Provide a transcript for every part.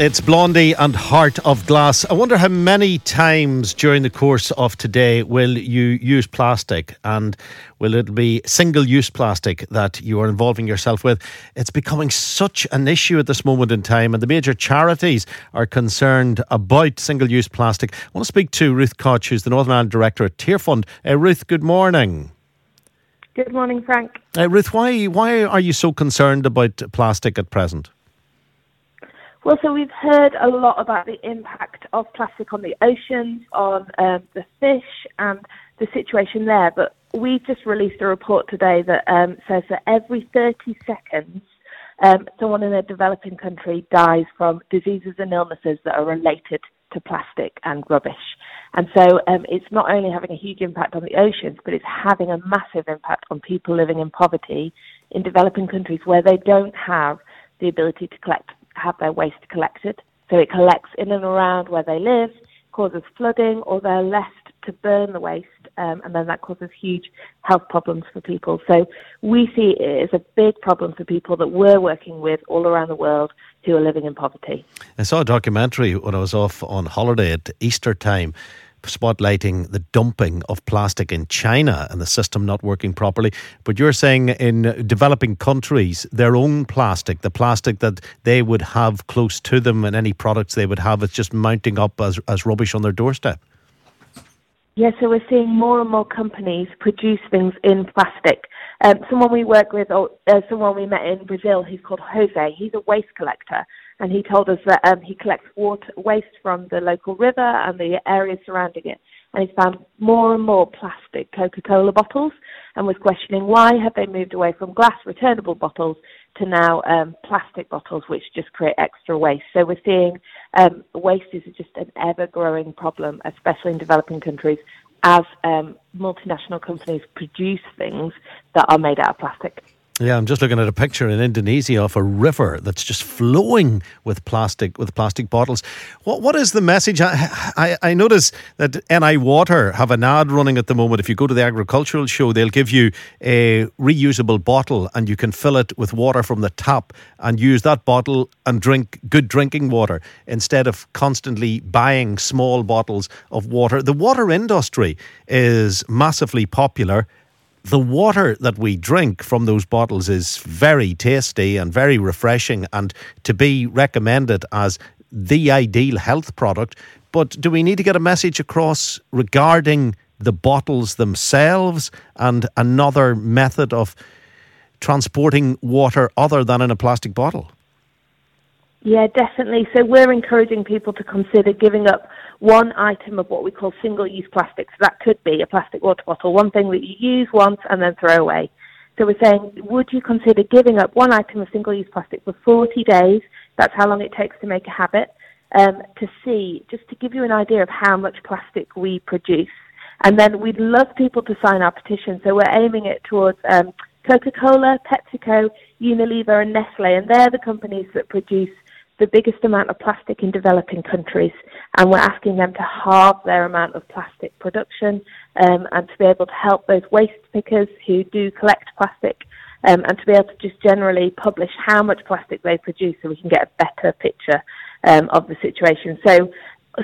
It's Blondie and Heart of Glass. I wonder how many times during the course of today will you use plastic and will it be single use plastic that you are involving yourself with? It's becoming such an issue at this moment in time, and the major charities are concerned about single use plastic. I want to speak to Ruth Koch, who's the Northern Ireland Director at Tearfund. Uh, Ruth, good morning. Good morning, Frank. Uh, Ruth, why, why are you so concerned about plastic at present? Well, so we've heard a lot about the impact of plastic on the oceans, on um, the fish, and the situation there. But we just released a report today that um, says that every 30 seconds, um, someone in a developing country dies from diseases and illnesses that are related to plastic and rubbish. And so um, it's not only having a huge impact on the oceans, but it's having a massive impact on people living in poverty in developing countries where they don't have the ability to collect have their waste collected. So it collects in and around where they live, causes flooding, or they're left to burn the waste, um, and then that causes huge health problems for people. So we see it as a big problem for people that we're working with all around the world who are living in poverty. I saw a documentary when I was off on holiday at Easter time spotlighting the dumping of plastic in China and the system not working properly. But you're saying in developing countries, their own plastic, the plastic that they would have close to them and any products they would have, it's just mounting up as, as rubbish on their doorstep. Yeah, so we're seeing more and more companies produce things in plastic. Um, someone we work with, or uh, someone we met in Brazil, he's called Jose. He's a waste collector, and he told us that um, he collects water waste from the local river and the areas surrounding it. And he's found more and more plastic Coca-Cola bottles, and was questioning why have they moved away from glass returnable bottles to now um, plastic bottles, which just create extra waste. So we're seeing um, waste is just an ever-growing problem, especially in developing countries, as um, multinational companies produce things that are made out of plastic. Yeah, I'm just looking at a picture in Indonesia of a river that's just flowing with plastic with plastic bottles. What what is the message? I, I, I notice that NI Water have an ad running at the moment. If you go to the agricultural show, they'll give you a reusable bottle and you can fill it with water from the tap and use that bottle and drink good drinking water instead of constantly buying small bottles of water. The water industry is massively popular the water that we drink from those bottles is very tasty and very refreshing and to be recommended as the ideal health product. But do we need to get a message across regarding the bottles themselves and another method of transporting water other than in a plastic bottle? Yeah, definitely. So we're encouraging people to consider giving up one item of what we call single-use plastics. That could be a plastic water bottle, one thing that you use once and then throw away. So we're saying, would you consider giving up one item of single-use plastic for 40 days? That's how long it takes to make a habit. Um, to see, just to give you an idea of how much plastic we produce. And then we'd love people to sign our petition. So we're aiming it towards um, Coca-Cola, PepsiCo, Unilever, and Nestle, and they're the companies that produce the biggest amount of plastic in developing countries, and we're asking them to halve their amount of plastic production um, and to be able to help those waste pickers who do collect plastic um, and to be able to just generally publish how much plastic they produce so we can get a better picture um, of the situation. So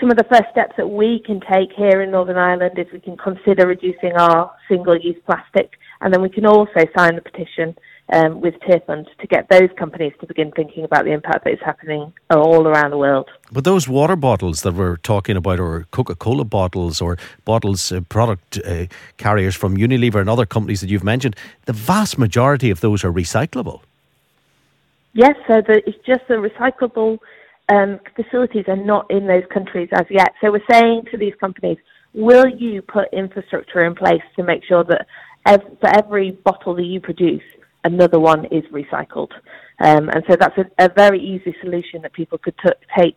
some of the first steps that we can take here in Northern Ireland is we can consider reducing our single-use plastic and then we can also sign the petition um, with Tearfund to get those companies to begin thinking about the impact that is happening all around the world. But those water bottles that we're talking about, or Coca Cola bottles, or bottles, uh, product uh, carriers from Unilever and other companies that you've mentioned, the vast majority of those are recyclable. Yes, so the, it's just the recyclable um, facilities are not in those countries as yet. So we're saying to these companies, will you put infrastructure in place to make sure that ev- for every bottle that you produce, another one is recycled? Um, and so that's a, a, very easy solution that people could t- take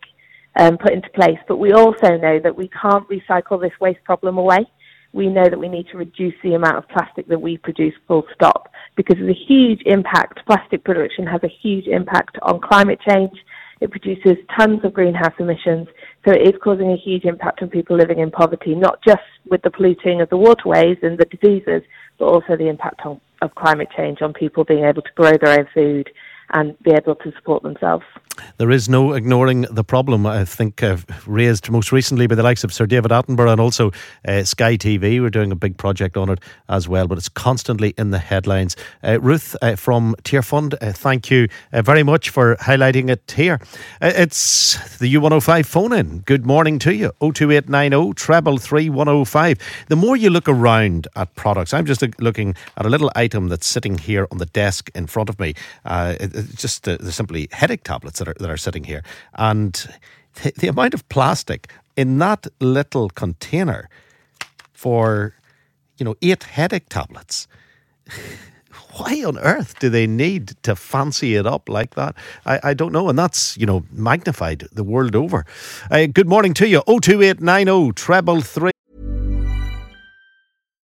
and put into place. But we also know that we can't recycle this waste problem away. We know that we need to reduce the amount of plastic that we produce full stop because of the huge impact. Plastic production has a huge impact on climate change it produces tons of greenhouse emissions, so it is causing a huge impact on people living in poverty, not just with the polluting of the waterways and the diseases, but also the impact on, of climate change on people being able to grow their own food and be able to support themselves. There is no ignoring the problem, I think, uh, raised most recently by the likes of Sir David Attenborough and also uh, Sky TV. We're doing a big project on it as well, but it's constantly in the headlines. Uh, Ruth uh, from Tearfund, uh, thank you uh, very much for highlighting it here. it's the U105 phone in. Good morning to you. 02890 treble 3105. The more you look around at products, I'm just looking at a little item that's sitting here on the desk in front of me. it's just simply headache tablets that are that are sitting here, and the, the amount of plastic in that little container for you know eight headache tablets. why on earth do they need to fancy it up like that? I, I don't know. And that's, you know, magnified the world over. Uh, good morning to you. 02890 treble three.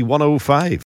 105.